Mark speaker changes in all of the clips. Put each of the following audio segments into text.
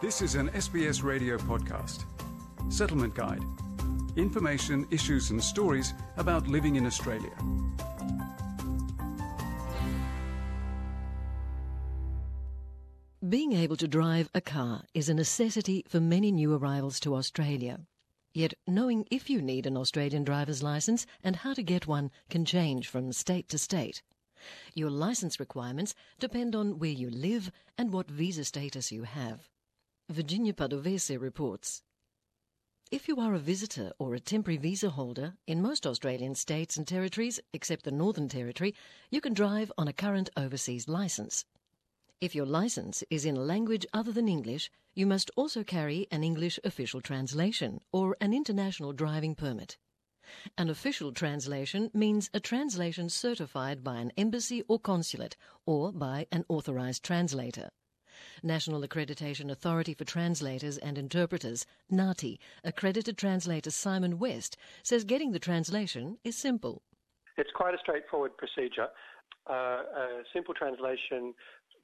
Speaker 1: This is an SBS radio podcast. Settlement Guide. Information, issues, and stories about living in Australia.
Speaker 2: Being able to drive a car is a necessity for many new arrivals to Australia. Yet knowing if you need an Australian driver's licence and how to get one can change from state to state. Your licence requirements depend on where you live and what visa status you have. Virginia Padovese reports. If you are a visitor or a temporary visa holder in most Australian states and territories, except the Northern Territory, you can drive on a current overseas licence. If your licence is in a language other than English, you must also carry an English official translation or an international driving permit. An official translation means a translation certified by an embassy or consulate or by an authorised translator. National Accreditation Authority for Translators and Interpreters, NAATI, accredited translator Simon West, says getting the translation is simple.
Speaker 3: It's quite a straightforward procedure. Uh, a simple translation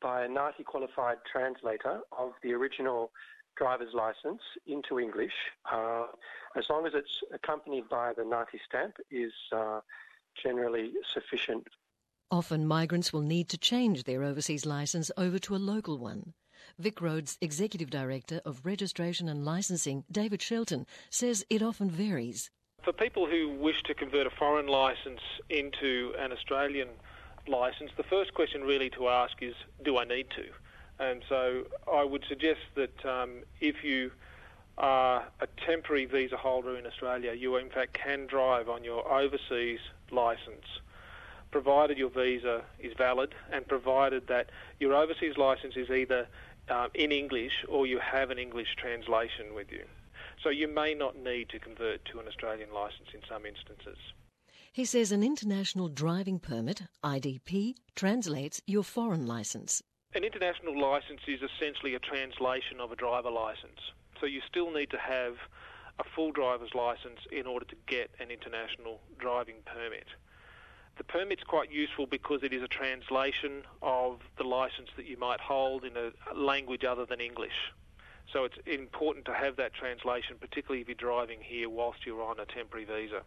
Speaker 3: by a NAATI qualified translator of the original driver's license into English, uh, as long as it's accompanied by the NAATI stamp, is uh, generally sufficient.
Speaker 2: Often migrants will need to change their overseas licence over to a local one. VicRoads Executive Director of Registration and Licensing, David Shelton, says it often varies.
Speaker 4: For people who wish to convert a foreign licence into an Australian licence, the first question really to ask is, do I need to? And so I would suggest that um, if you are a temporary visa holder in Australia, you in fact can drive on your overseas licence, provided your visa is valid and provided that your overseas licence is either uh, in English or you have an English translation with you. So you may not need to convert to an Australian licence in some instances.
Speaker 2: He says an international driving permit, IDP, translates your foreign licence.
Speaker 4: An international licence is essentially a translation of a driver licence. So you still need to have a full driver's licence in order to get an international driving permit. The permit's quite useful because it is a translation of the licence that you might hold in a language other than English. So it's important to have that translation, particularly if you're driving here whilst you're on a temporary visa.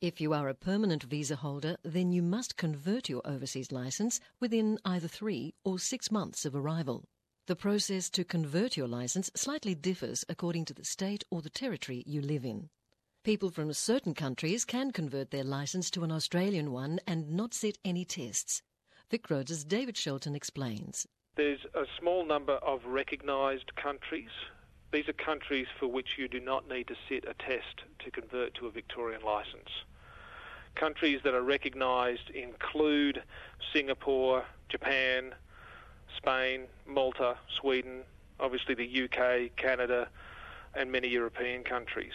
Speaker 2: If you are a permanent visa holder, then you must convert your overseas licence within either three or six months of arrival. The process to convert your licence slightly differs according to the state or the territory you live in. People from certain countries can convert their licence to an Australian one and not sit any tests. VicRoads' David Shelton explains.
Speaker 4: There's a small number of recognised countries. These are countries for which you do not need to sit a test to convert to a Victorian licence. Countries that are recognised include Singapore, Japan, Spain, Malta, Sweden, obviously the UK, Canada, and many European countries.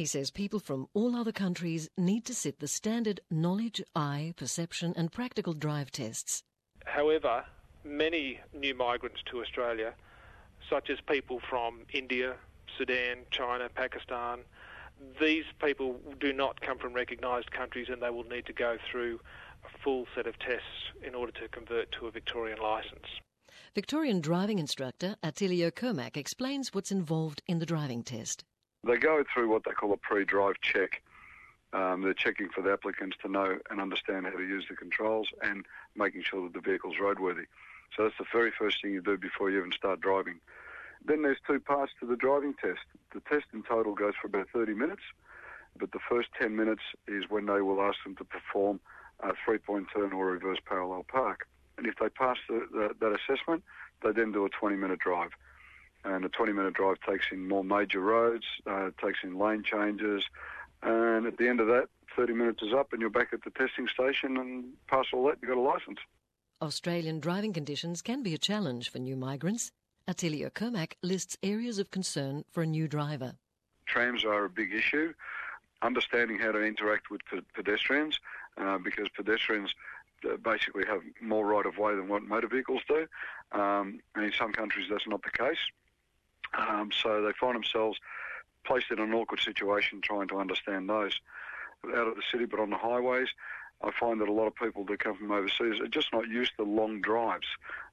Speaker 2: He says people from all other countries need to sit the standard knowledge, eye, perception, and practical drive tests.
Speaker 4: However, many new migrants to Australia, such as people from India, Sudan, China, Pakistan, these people do not come from recognised countries and they will need to go through a full set of tests in order to convert to a Victorian licence.
Speaker 2: Victorian driving instructor Attilio Kermack explains what's involved in the driving test.
Speaker 5: They go through what they call a pre-drive check. Um, they're checking for the applicants to know and understand how to use the controls and making sure that the vehicle's roadworthy. So that's the very first thing you do before you even start driving. Then there's two parts to the driving test. The test in total goes for about 30 minutes, but the first 10 minutes is when they will ask them to perform a three-point turn or reverse parallel park. And if they pass the, the, that assessment, they then do a 20-minute drive. And a 20-minute drive takes in more major roads, uh, takes in lane changes, and at the end of that, 30 minutes is up and you're back at the testing station and pass all that, you've got a licence.
Speaker 2: Australian driving conditions can be a challenge for new migrants. Attilio Kermack lists areas of concern for a new driver.
Speaker 5: Trams are a big issue. Understanding how to interact with pedestrians, uh, because pedestrians uh, basically have more right of way than what motor vehicles do, um, and in some countries that's not the case. Um, so they find themselves placed in an awkward situation trying to understand those. Out of the city, but on the highways, I find that a lot of people that come from overseas are just not used to long drives.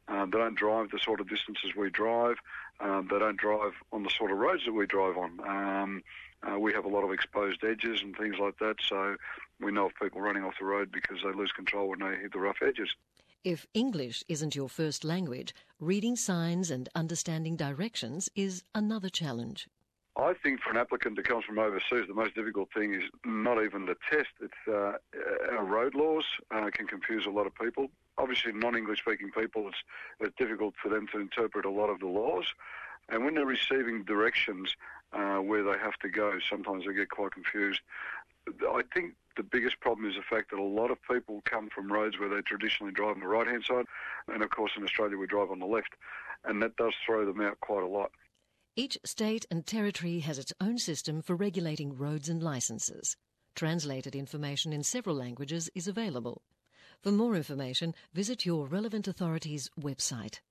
Speaker 5: Uh, they don't drive the sort of distances we drive. um, they don't drive on the sort of roads that we drive on. Um, uh, we have a lot of exposed edges and things like that, so we know of people running off the road because they lose control when they hit the rough edges.
Speaker 2: If English isn't your first language, reading signs and understanding directions is another challenge.
Speaker 5: I think for an applicant that comes from overseas, the most difficult thing is not even the test. It's uh, our road laws uh, can confuse a lot of people. Obviously, non-English speaking people, it's, it's difficult for them to interpret a lot of the laws. And when they're receiving directions uh, where they have to go, sometimes they get quite confused. I think the biggest problem is the fact that a lot of people come from roads where they traditionally drive on the right hand side, and of course in Australia we drive on the left, and that does throw them out quite a lot.
Speaker 2: Each state and territory has its own system for regulating roads and licences. Translated information in several languages is available. For more information, visit your relevant authority's website.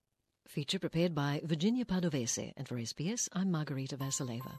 Speaker 2: Feature prepared by Virginia Padovese, and for SBS, I'm Margarita Vasileva.